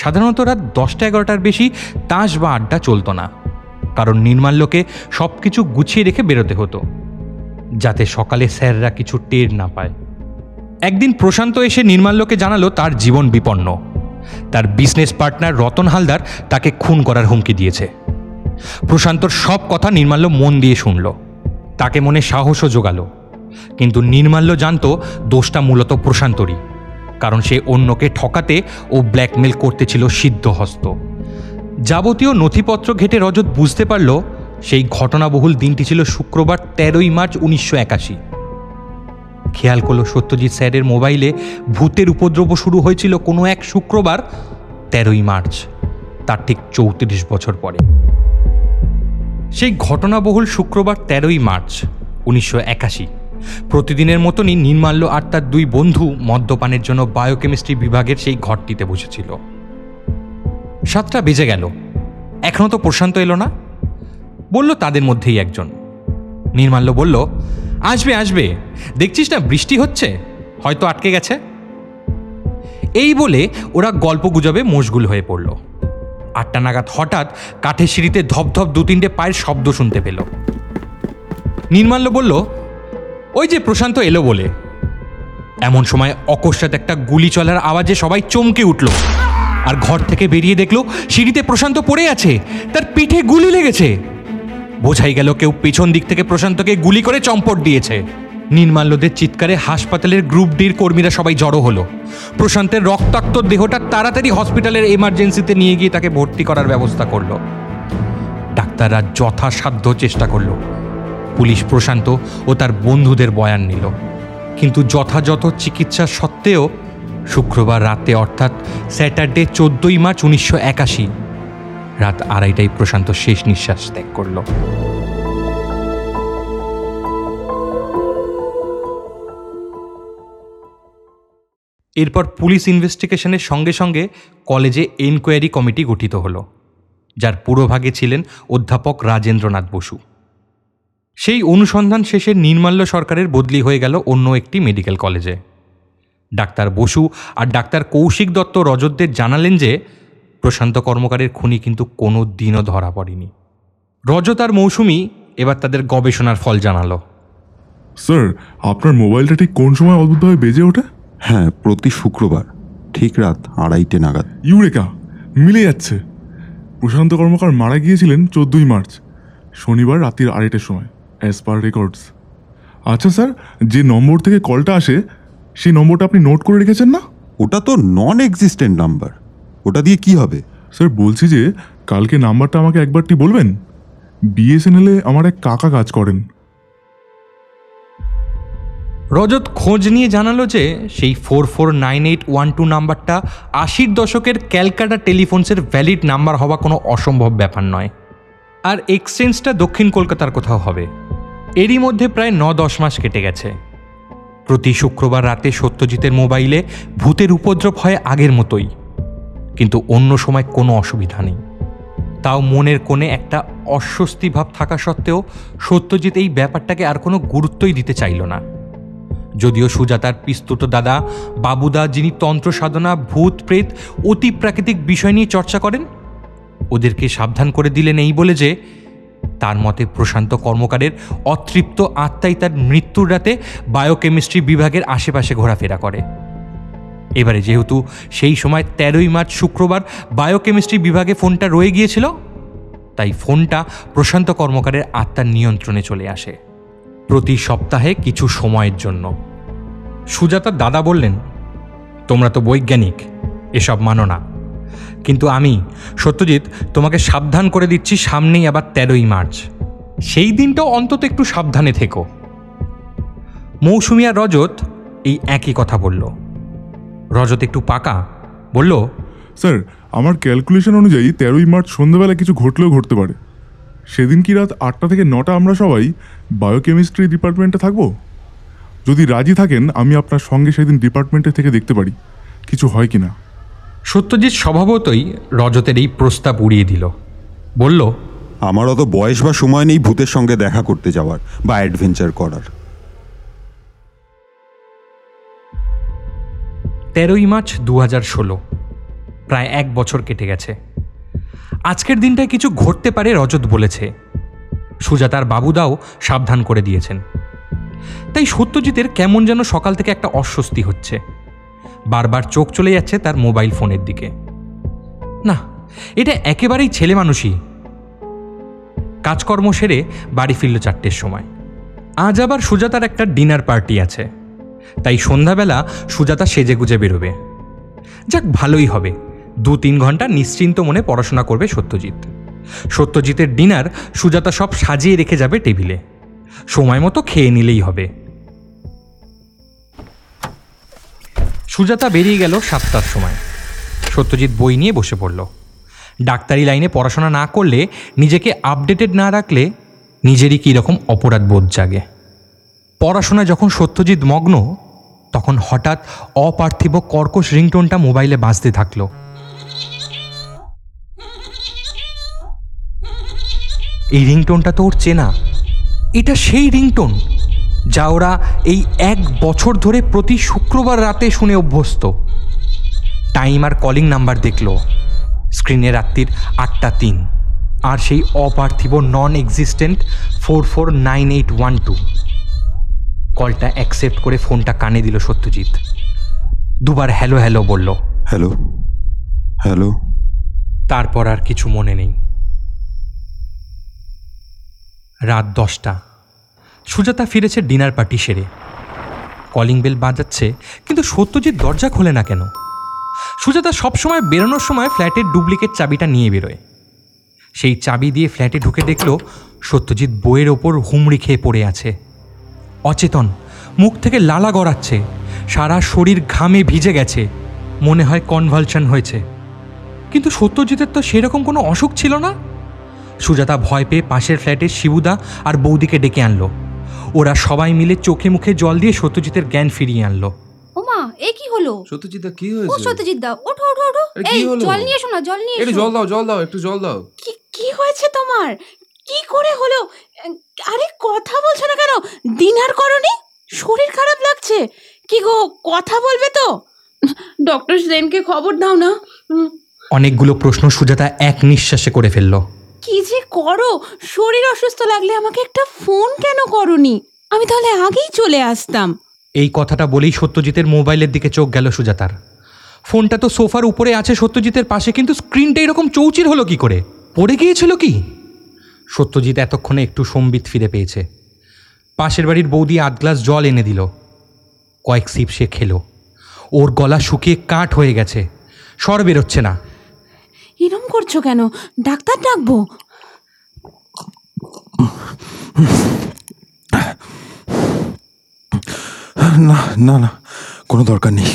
Speaker 2: সাধারণত রাত দশটা এগারোটার বেশি তাস বা আড্ডা চলতো না, কারণ নির্মাল্যকে সব কিছু গুছিয়ে রেখে বেরোতে হতো, যাতে সকালে স্যাররা কিছু টের না পায়। একদিন প্রশান্ত এসে নির্মাল্যকে জানালো তার জীবন বিপন্ন। তার বিজনেস পার্টনার রতন হালদার তাকে খুন করার হুমকি দিয়েছে। প্রশান্তর সব কথা নির্মাল্য মন দিয়ে শুনল। তাকে মনে সাহসও জোগালো। কিন্তু নির্মাল্য জানত দোষটা মূলত প্রশান্তরই, কারণ সে অন্যকে ঠকাতে ও ব্ল্যাকমেল করতে ছিল সিদ্ধহস্ত। যাবতীয় নথিপত্র ঘেটে রজত বুঝতে পারল, সেই ঘটনাবহুল দিনটি ছিল শুক্রবার তেরোই মার্চ উনিশশো একাশি। খেয়াল করল সত্যজিৎ স্যারের মোবাইলে ভূতের উপদ্রব শুরু হয়েছিল কোনো এক শুক্রবার তেরোই মার্চ, তার ঠিক চৌত্রিশ বছর পরে। সেই ঘটনাবহুল শুক্রবার তেরোই মার্চ, উনিশশো একাশি। প্রতিদিনের মতনই নির্মাল্য আর তার দুই বন্ধু মদ্যপানের জন্য বায়োকেমিস্ট্রি বিভাগের সেই ঘরটিতে বসেছিল। সাতটা বেজে গেল। এখনও তো প্রশান্ত এলো না। বলল তাদের মধ্যেই একজন। নির্মাল্য বলল আসবে আসবে। দেখছিস না বৃষ্টি হচ্ছে? হয়তো আটকে গেছে। এই বলে ওরা গল্প গুজবে মশগুল হয়ে পড়ল। আটটা নাগাদ হঠাৎ কাঠের সিঁড়িতে ধপধপ দু তিনটে পায়ের শব্দ শুনতে পেল। নির্মাল্য বলল, ওই যে প্রশান্ত এলো বলে। এমন সময় অকস্মাৎ একটা গুলি চলার আওয়াজে সবাই চমকে উঠল। আর ঘর থেকে বেরিয়ে দেখল, সিঁড়িতে প্রশান্ত পড়ে আছে। তার পিঠে গুলি লেগেছে। বোঝাই গেল কেউ পেছন দিক থেকে প্রশান্তকে গুলি করে চম্পট দিয়েছে। নির্মাল্যদের চিৎকারে হাসপাতালের গ্রুপ ডির কর্মীরা সবাই জড়ো হলো। প্রশান্তের রক্তাক্ত দেহটা তাড়াতাড়ি হসপিটালের এমার্জেন্সিতে নিয়ে গিয়ে তাকে ভর্তি করার ব্যবস্থা করল। ডাক্তাররা যথাসাধ্য চেষ্টা করল। পুলিশ প্রশান্ত ও তার বন্ধুদের বয়ান নিল। কিন্তু যথাযথ চিকিৎসা সত্ত্বেও শুক্রবার রাতে অর্থাৎ স্যাটারডে চোদ্দই মার্চ উনিশশো একাশি রাত আড়াইটায় প্রশান্ত শেষ নিঃশ্বাস ত্যাগ করল। এরপর পুলিশ ইনভেস্টিগেশনের সঙ্গে সঙ্গে কলেজে এনকোয়ারি কমিটি গঠিত হলো, যার পুরোভাগে ছিলেন অধ্যাপক রাজেন্দ্রনাথ বসু। সেই অনুসন্ধান শেষে নির্মাল্য সরকারের বদলি হয়ে গেল অন্য একটি মেডিকেল কলেজে। ডাক্তার বসু আর ডাক্তার কৌশিক দত্ত রজতদের জানালেন যে প্রশান্ত কর্মকারের খুনি কিন্তু কোনো দিনও ধরা পড়েনি। রজত আর মৌসুমি এবার তাদের গবেষণার ফল জানালো।
Speaker 8: স্যার আপনার মোবাইলটা ঠিক কোন সময় অদ্ভুতভাবে বেজে ওঠে?
Speaker 5: হ্যাঁ প্রতি শুক্রবার ঠিক রাত আড়াইটে নাগাদ।
Speaker 8: ইউরেকা মিলে যাচ্ছে। প্রশান্ত কর্মকার মারা গিয়েছিলেন চোদ্দোই মার্চ শনিবার রাত্রির আড়াইটের সময় অ্যাজ পার রেকর্ডস আচ্ছা স্যার যে নম্বর থেকে কলটা আসে সেই নম্বরটা আপনি নোট করে রেখেছেন না?
Speaker 5: ওটা তো নন এক্সিস্টেন্ট নাম্বার ওটা দিয়ে কি হবে?
Speaker 8: স্যার বলছি যে কালকে নাম্বারটা আমাকে একবারটি বলবেন? বিএসএনএলে আমার এক কাকা কাজ করেন।
Speaker 2: রজত খোঁজ নিয়ে জানালো যে সেই four four nine eight one two নাম্বারটা আশির দশকের ক্যালকাটা টেলিফোনসের ভ্যালিড নাম্বার হওয়া কোনো অসম্ভব ব্যাপার নয়। আর এক্সচেঞ্জটা দক্ষিণ কলকাতার কোথাও হবে। এরই মধ্যে প্রায় ন দশ মাস কেটে গেছে। প্রতি শুক্রবার রাতে সত্যজিতের মোবাইলে ভূতের উপদ্রব হয় আগের মতোই। কিন্তু অন্য সময় কোনো অসুবিধা নেই। তাও মনের কোণে একটা অস্বস্তি ভাব থাকা সত্ত্বেও সত্যজিৎ এই ব্যাপারটাকে আর কোনো গুরুত্বই দিতে চাইল না। যদিও সুজাতার পিস্তুত দাদা, বাবুদা যিনি তন্ত্র সাধনা, ভূত, প্রেত, অতি প্রাকৃতিক বিষয় নিয়ে চর্চা করেন, ওদেরকে সাবধান করে দিলেন এই বলে যে, তার মতে প্রশান্ত কর্মকারের অতৃপ্ত আত্মাই তার মৃত্যুর রাতে বায়োকেমিস্ট্রি বিভাগের আশেপাশে ঘোরাফেরা করে। এবারে যেহেতু সেই সময় তেরোই মার্চ শুক্রবার বায়োকেমিস্ট্রি বিভাগে ফোনটা রয়ে গিয়েছিল, তাই ফোনটা প্রশান্ত কর্মকারের আত্মার নিয়ন্ত্রণে চলে আসে প্রতি সপ্তাহে কিছু সময়ের জন্য। সুজাতার দাদা বললেন, তোমরা তো বৈজ্ঞানিক, এসব মানো না। কিন্তু আমি, সত্যজিৎ, তোমাকে সাবধান করে দিচ্ছি সামনেই আবার তেরোই মার্চ। সেই দিনটাও অন্তত একটু সাবধানে থেকো। মৌসুমি আর রজত এই একই কথা বলল। রজত একটু পাকা। বলল
Speaker 8: স্যার আমার ক্যালকুলেশন অনুযায়ী তেরোই মার্চ সন্ধ্যাবেলা কিছু ঘটলেও ঘটতে পারে। সেদিন কি রাত আটটা থেকে নটা আমরা সবাই বায়োকেমিস্ট্রি ডিপার্টমেন্টে থাকব? যদি রাজি থাকেন আমি আপনার সঙ্গে সেদিন ডিপার্টমেন্টে থেকে দেখতে পারি। কিছু হয় কি না
Speaker 2: সত্যজিৎ স্বভাবতই রজতের এই প্রস্তাব উড়িয়ে দিল। বলল
Speaker 5: আমার অত বয়স বা সময় নেই ভূতের সঙ্গে দেখা করতে যাওয়ার বা অ্যাডভেঞ্চার করার।
Speaker 2: তেরোই মার্চ দু হাজার ষোলো। প্রায় এক বছর কেটে গেছে। আজকের দিনটায় কিছু ঘটতে পারে রজত বলেছে। সুজাতার বাবুদাও সাবধান করে দিয়েছেন। তাই সত্যজিতের কেমন যেন সকাল থেকে একটা অস্বস্তি হচ্ছে। বারবার চোখ চলে যাচ্ছে তার মোবাইল ফোনের দিকে। না, এটা একেবারেই ছেলে মানুষই। কাজকর্ম সেরে বাড়ি ফিরল চারটের সময়। আজ আবার সুজাতার একটা ডিনার পার্টি আছে। তাই সন্ধ্যাবেলা সুজাতা সেজে গুজে বেরোবে। যাক, ভালোই হবে। দু তিন ঘণ্টা নিশ্চিন্ত মনে পড়াশোনা করবে সত্যজিৎ। সত্যজিতের ডিনার সুজাতা সব সাজিয়ে রেখে যাবে টেবিলে। সময় মতো খেয়ে নিলেই হবে। সুজাতা বেরিয়ে গেল সাতটার সময়। সত্যজিৎ বই নিয়ে বসে পড়ল। ডাক্তারি লাইনে পড়াশোনা না করলে নিজেকে আপডেটেড না রাখলে নিজেরই কীরকম অপরাধ বোধ জাগে। পড়াশোনা যখন সত্যজিৎ মগ্ন, তখন হঠাৎ অপার্থিব কর্কশ রিংটোনটা মোবাইলে বাজতে থাকল। এই রিংটোনটা তো ওর চেনা। এটা সেই রিংটোন যা ওরা এই এক বছর ধরে প্রতি শুক্রবার রাতে শুনে অভ্যস্ত। টাইম আর কলিং নাম্বার দেখল। স্ক্রিনে রাত্রির আটটা তিন। আর সেই অপার্থিব non existent four four nine eight one two. কলটা অ্যাকসেপ্ট করে ফোনটা কানে দিল সত্যজিৎ। দুবার হ্যালো হ্যালো বলল।
Speaker 5: হ্যালো হ্যালো
Speaker 2: তারপর আর কিছু মনে নেই। রাত দশটা। সুজাতা ফিরেছে ডিনার পার্টি সেরে। কলিং বেল বাজাচ্ছে কিন্তু সত্যজিৎ দরজা খোলে না কেন? সুজাতা সবসময় বেরোনোর সময় ফ্ল্যাটের ডুপ্লিকেট চাবিটা নিয়ে বেরোয়। সেই চাবি দিয়ে ফ্ল্যাটে ঢুকে দেখল সত্যজিৎ বইয়ের ওপর হুমড়ি খেয়ে পড়ে আছে। অচেতন মুখ থেকে লালা গড়াচ্ছে সারা শরীর ঘামে ভিজে গেছে মনে হয় কনভালশন হয়েছে। কিন্তু সত্যজিতের তো সেরকম কোনো অসুখ ছিল না? সুজাতা ভয় পেয়ে পাশের ফ্ল্যাটে শিবুদা আর বৌদিকে ডেকে আনলো। ওরা সবাই মিলে চোখে মুখে জল দিয়ে সত্যজিতের জ্ঞান ফিরিয়ে আনলো।
Speaker 6: ওমা এ কি হলো?
Speaker 7: সত্যজিৎ দা কি
Speaker 6: ও
Speaker 7: হয়েছে
Speaker 6: সত্যজিৎ দা ওঠো ওঠো ওঠো।
Speaker 7: আরে কি
Speaker 6: এই
Speaker 7: হলো?
Speaker 6: জল নিয়ে এসো না জল নিয়ে
Speaker 7: একটু
Speaker 6: এসো।
Speaker 7: জল দাও জল দাও একটু জল দাও।
Speaker 1: কি কি হয়েছে তোমার? কি করে হলো? আরে কথা বলছো না কেন? ডিনার করনি? শরীর খারাপ লাগছে। কি গো কথা বলবে তো? ডক্টর সেনকে খবর দাও না।
Speaker 2: অনেকগুলো প্রশ্ন সুজাতা এক নিঃশ্বাসে করে ফেলল।
Speaker 1: কি যে করো? শরীর অসুস্থ লাগলে আমাকে একটা ফোন কেন করনি? আমি তাহলে আগেই চলে আসতাম।
Speaker 2: এই কথাটা বলেই সত্যজিতের মোবাইলের দিকে চোখ গেল সুজাতার। ফোনটা তো সোফার উপরে আছে সত্যজিতের পাশে কিন্তু স্ক্রিনটা এরকম চৌচির হলো কি করে? পড়ে গিয়েছিল কি? সত্যজিৎ এতক্ষণে একটু সম্বিত ফিরে পেয়েছে। পাশের বাড়ির বৌদি আধ গ্লাস জল এনে দিল। কয়েক সিপ সে খেলো। ওর গলা শুকিয়ে কাঠ হয়ে গেছে। স্বর বেরোচ্ছে না।
Speaker 1: এরম করছ কেন? ডাক্তার ডাকবো।
Speaker 5: না না না কোনো দরকার নেই।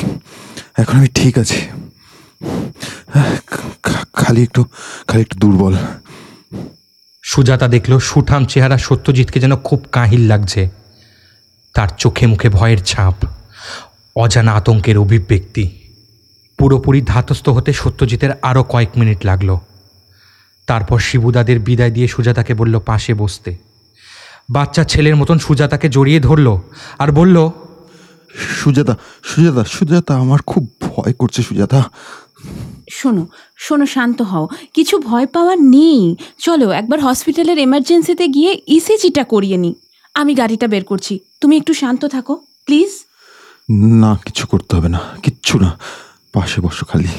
Speaker 5: এখন আমি ঠিক আছি। খালি একটু খালি একটু দুর্বল।
Speaker 2: সুজাতা দেখল সুঠাম চেহারা সত্যজিৎকে যেন খুব কাহিল লাগছে। তার চোখে মুখে ভয়ের ছাপ, অজানা আতঙ্কের অভিব্যক্তি। পুরোপুরি ধাতস্থ হতে সত্যজিতের আরও কয়েক মিনিট লাগল। তারপর শিবুদাদের বিদায় দিয়ে সুজাতাকে বলল, পাশে বসতে। বাচ্চা ছেলের মতন সুজাতাকে জড়িয়ে ধরল আর বলল,
Speaker 5: সুজাতা সুজাতা সুজাতা, আমার খুব ভয় করছে সুজাতা।
Speaker 1: শোনো শোনো শান্ত হও। কিছু ভয় পাওয়ার নেই। চলো একবার হসপিটালের এমার্জেন্সিতে গিয়ে ইসিজিটা করিয়ে নিই। আমি গাড়িটা বের করছি। তুমি একটু শান্ত থাকো প্লিজ।
Speaker 5: না কিছু করতে হবে না। কিচ্ছু না। পাশে বসো খালি।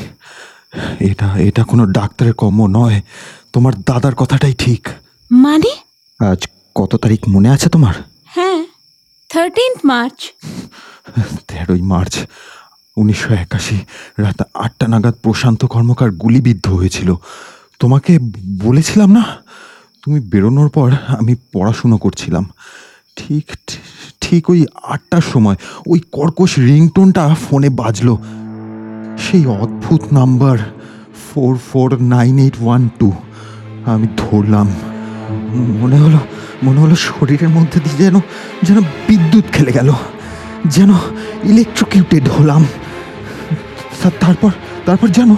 Speaker 5: এটা এটা কোনো ডাক্তারের কর্ম নয়। তোমার দাদার কথাটাই ঠিক।
Speaker 1: মানে?
Speaker 5: আজ কত তারিখ মনে আছে তোমার?
Speaker 1: হ্যাঁ থার্টিন্থ মার্চ
Speaker 5: তেরোই মার্চ উনিশশো একাশি রাত আটটা নাগাদ প্রশান্ত কর্মকার গুলিবিদ্ধ হয়েছিল। তোমাকে বলেছিলাম না? তুমি বেরোনোর পর আমি পড়াশুনো করছিলাম। ঠিক ঠিক ওই আটটার সময় ওই কর্কশ রিংটোনটা ফোনে বাজলো। সেই অদ্ভুত number four four nine eight one two. আমি ধরলাম। মনে হলো মনে হলো শরীরের মধ্যে দিয়ে যেন যেন বিদ্যুৎ খেলে গেল। যেন ইলেকট্রোকিউটেড হলাম। তারপর তারপর যেন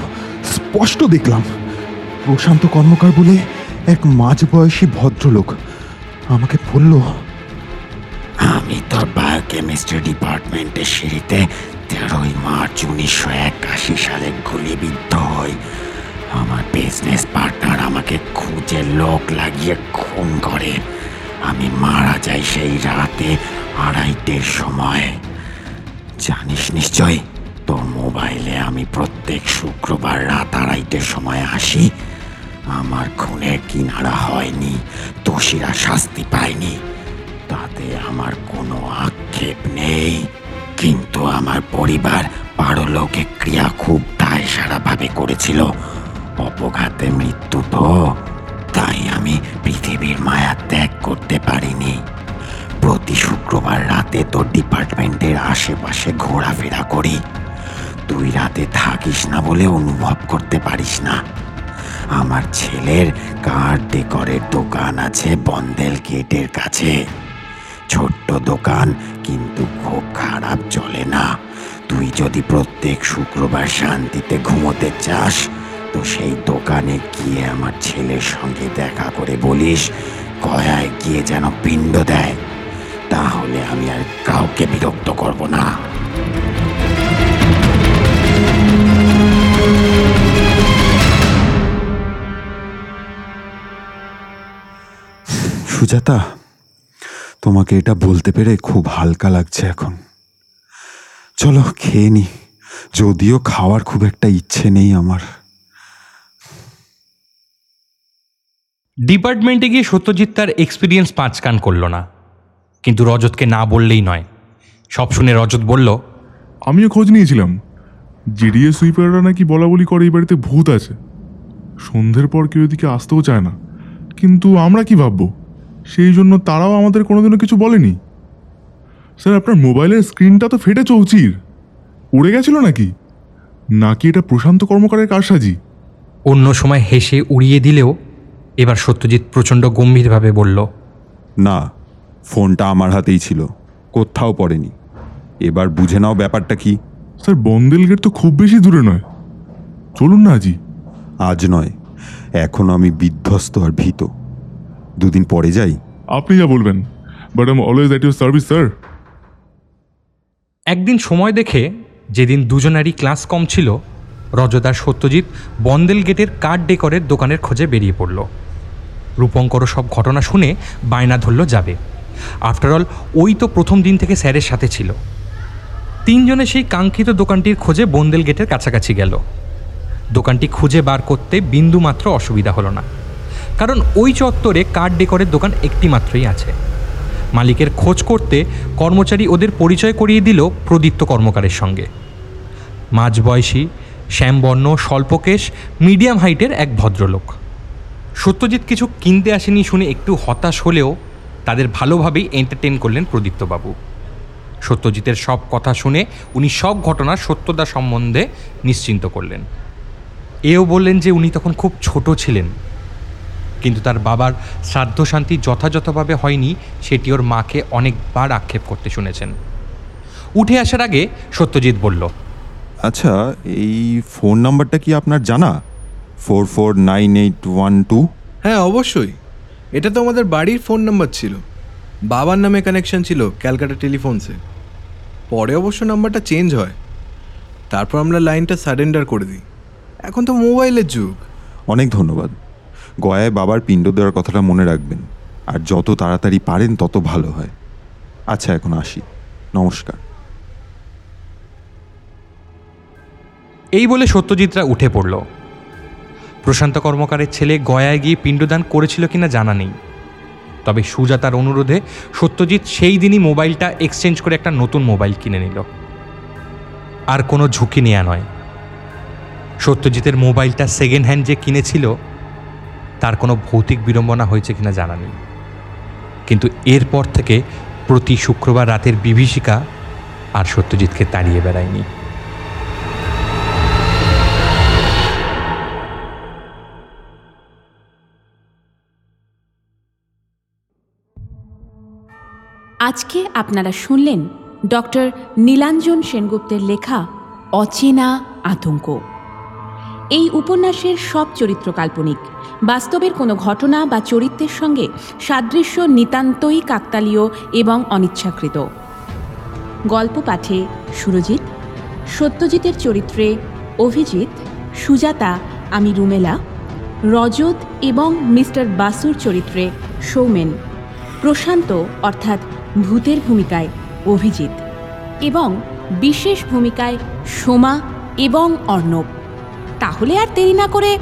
Speaker 5: স্পষ্ট দেখলাম। প্রশান্ত কর্মকার বলে এক মাঝবয়সী ভদ্রলোক আমাকে বলল,
Speaker 10: আমি তোর বায়োকেমিস্ট্রি ডিপার্টমেন্টের সিঁড়িতে তেরোই মার্চ উনিশশো একাশি সালে গুলিবিদ্ধ হই। আমার বিজনেস পার্টনার আমাকে খুঁজে লোক লাগিয়ে খুন করে। আমি মারা যাই সেই রাতে আড়াইটের সময়। জানিস নিশ্চয় তোর মোবাইলে আমি প্রত্যেক শুক্রবার রাত আড়াইটের সময় আসি। আমার খুনের কিনারা হয়নি, দোষীরা শাস্তি পায়নি। তাতে আমার কোনো আক্ষেপ নেই। কিন্তু আমার পরিবার পারলৌকিক ক্রিয়া খুব দায় সারাভাবে করেছিল। অপঘাতে মৃত্যু তো, তাই আমি পৃথিবীর মায়া ত্যাগ করতে পারিনি। প্রতি শুক্রবার রাতে তোর ডিপার্টমেন্টের আশেপাশে ঘোরাফেরা করি। তুই রাতে থাকিস না বলে অনুভব করতে পারিস না। আমার ছেলের কার ডেকরের দোকান আছে বন্দেল গেটের কাছে। ছোট্ট দোকান, কিন্তু খুব খারাপ চলে না। তুই যদি প্রত্যেক শুক্রবার শান্তিতে ঘুমোতে চাস, তো সেই দোকানে গিয়ে আমার ছেলের সঙ্গে দেখা করে বলিস গয়ায় গিয়ে যেন পিণ্ড দেয়। তাহলে আমি আর কাউকে বিরক্ত করব না।
Speaker 5: সুজাতা তোমাকে এটা বলতে পেরে খুব হালকা লাগছে এখন। চলো খেয়ে নি। যদিও খাওয়ার খুব একটা ইচ্ছে নেই আমার।
Speaker 2: ডিপার্টমেন্টে গিয়ে সত্যজিৎ তার এক্সপিরিয়েন্স পাঁচ কান করল না। কিন্তু রজতকে না বললেই নয়। সব শুনে রজত বলল
Speaker 8: আমিও খোঁজ নিয়েছিলাম। জিডিএ সুইপাররা নাকি বলা বলি করে এই বাড়িতে ভূত আছে। সন্ধ্যের পর কেউ এদিকে আসতেও চায় না। কিন্তু আমরা কি ভাববো? সেই জন্য তারাও আমাদের কোনোদিনও কিছু বলেনি। স্যার আপনার মোবাইলের স্ক্রিনটা তো ফেটে চৌচির। উড়ে গেছিল নাকি? নাকি এটা প্রশান্ত কর্মকারের কারসাজি?
Speaker 2: অন্য সময় হেসে উড়িয়ে দিলেও এবার সত্যজিৎ প্রচণ্ড গম্ভীরভাবে বলল
Speaker 5: না ফোনটা আমার হাতেই ছিল। কোথাও পড়েনি। এবার বুঝে নাও ব্যাপারটা কি।
Speaker 8: স্যার বন্দেল গেট তো খুব বেশি দূরে নয়। চলুন না আজি
Speaker 5: আজ নয়। এখন আমি বিধ্বস্ত আর ভীত। দুদিন পরে যাই।
Speaker 8: আপনি যা বলবেন। But am always at your service sir
Speaker 2: একদিন সময় দেখে যেদিন দুজনারই ক্লাস কম ছিল রজত আর সত্যজিৎ বন্দেল গেটের কার্ড ডেকরের দোকানের খোঁজে বেরিয়ে পড়ল। রূপঙ্করও সব ঘটনা শুনে বায়না ধরল যাবে। আফটারঅল ওই তো প্রথম দিন থেকে স্যারের সাথে ছিল। তিনজনে সেই কাঙ্ক্ষিত দোকানটির খোঁজে বন্দেল গেটের কাছাকাছি গেল। দোকানটি খুঁজে বার করতে বিন্দুমাত্র অসুবিধা হলো না। কারণ ওই চত্বরে কার্ড ডেকরের দোকান একটি মাত্রই আছে। মালিকের খোঁজ করতে কর্মচারী ওদের পরিচয় করিয়ে দিল প্রদীপ্ত কর্মকারের সঙ্গে। মাঝবয়সী, শ্যামবর্ণ, স্বল্পকেশ, মিডিয়াম হাইটের এক ভদ্রলোক। সত্যজিৎ কিছু কিনতে আসেনি শুনে একটু হতাশ হলেও তাদের ভালোভাবেই এন্টারটেন করলেন প্রদীপ্তবাবু। সত্যজিতের সব কথা শুনে উনি সব ঘটনার সত্যতা সম্বন্ধে নিশ্চিন্ত করলেন। এও বললেন যে উনি তখন খুব ছোট ছিলেন। কিন্তু তার বাবার শ্রাদ্ধ শান্তি যথাযথভাবে হয়নি সেটি ওর মাকে অনেকবার আক্ষেপ করতে শুনেছেন। উঠে আসার আগে সত্যজিৎ বলল
Speaker 5: আচ্ছা এই ফোন নাম্বারটা কি আপনার জানা? Four four nine eight one two
Speaker 11: হ্যাঁ অবশ্যই। এটা তো আমাদের বাড়ির ফোন নাম্বার ছিল। বাবার নামে কানেকশন ছিল ক্যালকাটা টেলিফোনসে। পরে অবশ্য নাম্বারটা চেঞ্জ হয়। তারপর আমরা লাইনটা সারেন্ডার করে দিই। এখন তো মোবাইলের যুগ।
Speaker 5: অনেক ধন্যবাদ। গয়ায় বাবার পিণ্ড দেওয়ার কথাটা মনে রাখবেন। আর যত তাড়াতাড়ি পারেন তত ভালো হয়। আচ্ছা এখন আসি। নমস্কার।
Speaker 2: এই বলে সত্যজিৎরা উঠে পড়ল। প্রশান্ত কর্মকারের ছেলে গয়ায় গিয়ে পিণ্ডদান করেছিল কিনা জানা নেই। তবে সুজাতার অনুরোধে সত্যজিৎ সেই দিনই মোবাইলটা এক্সচেঞ্জ করে একটা নতুন মোবাইল কিনে নিল। আর কোনো ঝুঁকি নেওয়া নয়। সত্যজিতের মোবাইলটা সেকেন্ড হ্যান্ড যে কিনেছিল, তার কোনো ভৌতিক বিড়ম্বনা হয়েছে কিনা জানা নেই। কিন্তু এরপর থেকে প্রতি শুক্রবার রাতের বিভীষিকা আর সত্যজিৎকে তাড়িয়ে বেড়ায়নি।
Speaker 1: আজকে আপনারা শুনলেন ডক্টর নীলাঞ্জন সেনগুপ্তের লেখা অচেনা আতঙ্ক। এই উপন্যাসের সব চরিত্র কাল্পনিক। বাস্তবের কোনো ঘটনা বা চরিত্রের সঙ্গে সাদৃশ্য নিতান্তই কাকতালীয় এবং অনিচ্ছাকৃত। গল্প পাঠে সুরজিৎ, সত্যজিতের চরিত্রে অভিজিৎ, সুজাতা, আমি রুমেলা, রজত এবং মিস্টার বাসুর চরিত্রে সৌমেন, প্রশান্ত অর্থাৎ ভূতের ভূমিকায় অভিজিৎ এবং বিশেষ ভূমিকায় সোমা এবং অর্ণব। তাহলে আর দেরি না করে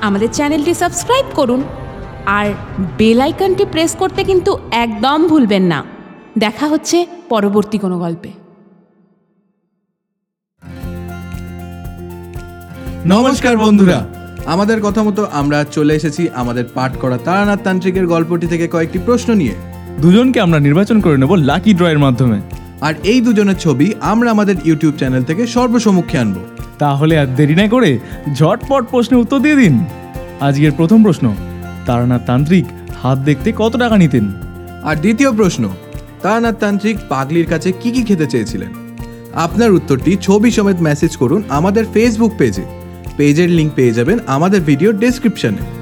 Speaker 1: আমাদের চ্যানেলটি সাবস্ক্রাইব করুন আর বেল আইকনটি প্রেস করতে কিন্তু একদম ভুলবেন না। দেখা হচ্ছে পরবর্তী কোনো গল্পে।
Speaker 11: নমস্কার বন্ধুরা। আমাদের কথা মতো আমরা চলে এসেছি আমাদের পাঠ করা তারানাথ তান্ত্রিকের গল্পটি থেকে কয়েকটি প্রশ্ন নিয়ে।
Speaker 4: দুজনকে আমরা নির্বাচন করে নেব লাকি ড্রয়ের মাধ্যমে।
Speaker 11: আর এই দুজনের ছবি আমরা আমাদের ইউটিউব চ্যানেল থেকে সর্বসম্মুখে আনব।
Speaker 4: তাহলে আর দেরি না করে ঝটপট প্রশ্নের উত্তর দিয়ে দিন। আজকের প্রথম প্রশ্ন তারানাথ তান্ত্রিক হাত দেখতে কত টাকা নিতেন?
Speaker 11: আর দ্বিতীয় প্রশ্ন তারানাথ তান্ত্রিক পাগলির কাছে কি কি খেতে চেয়েছিলেন? আপনার উত্তরটি ছবি সমেত মেসেজ করুন আমাদের ফেসবুক পেজে পেজের লিঙ্ক পেয়ে যাবেন আমাদের ভিডিও ডেসক্রিপশনে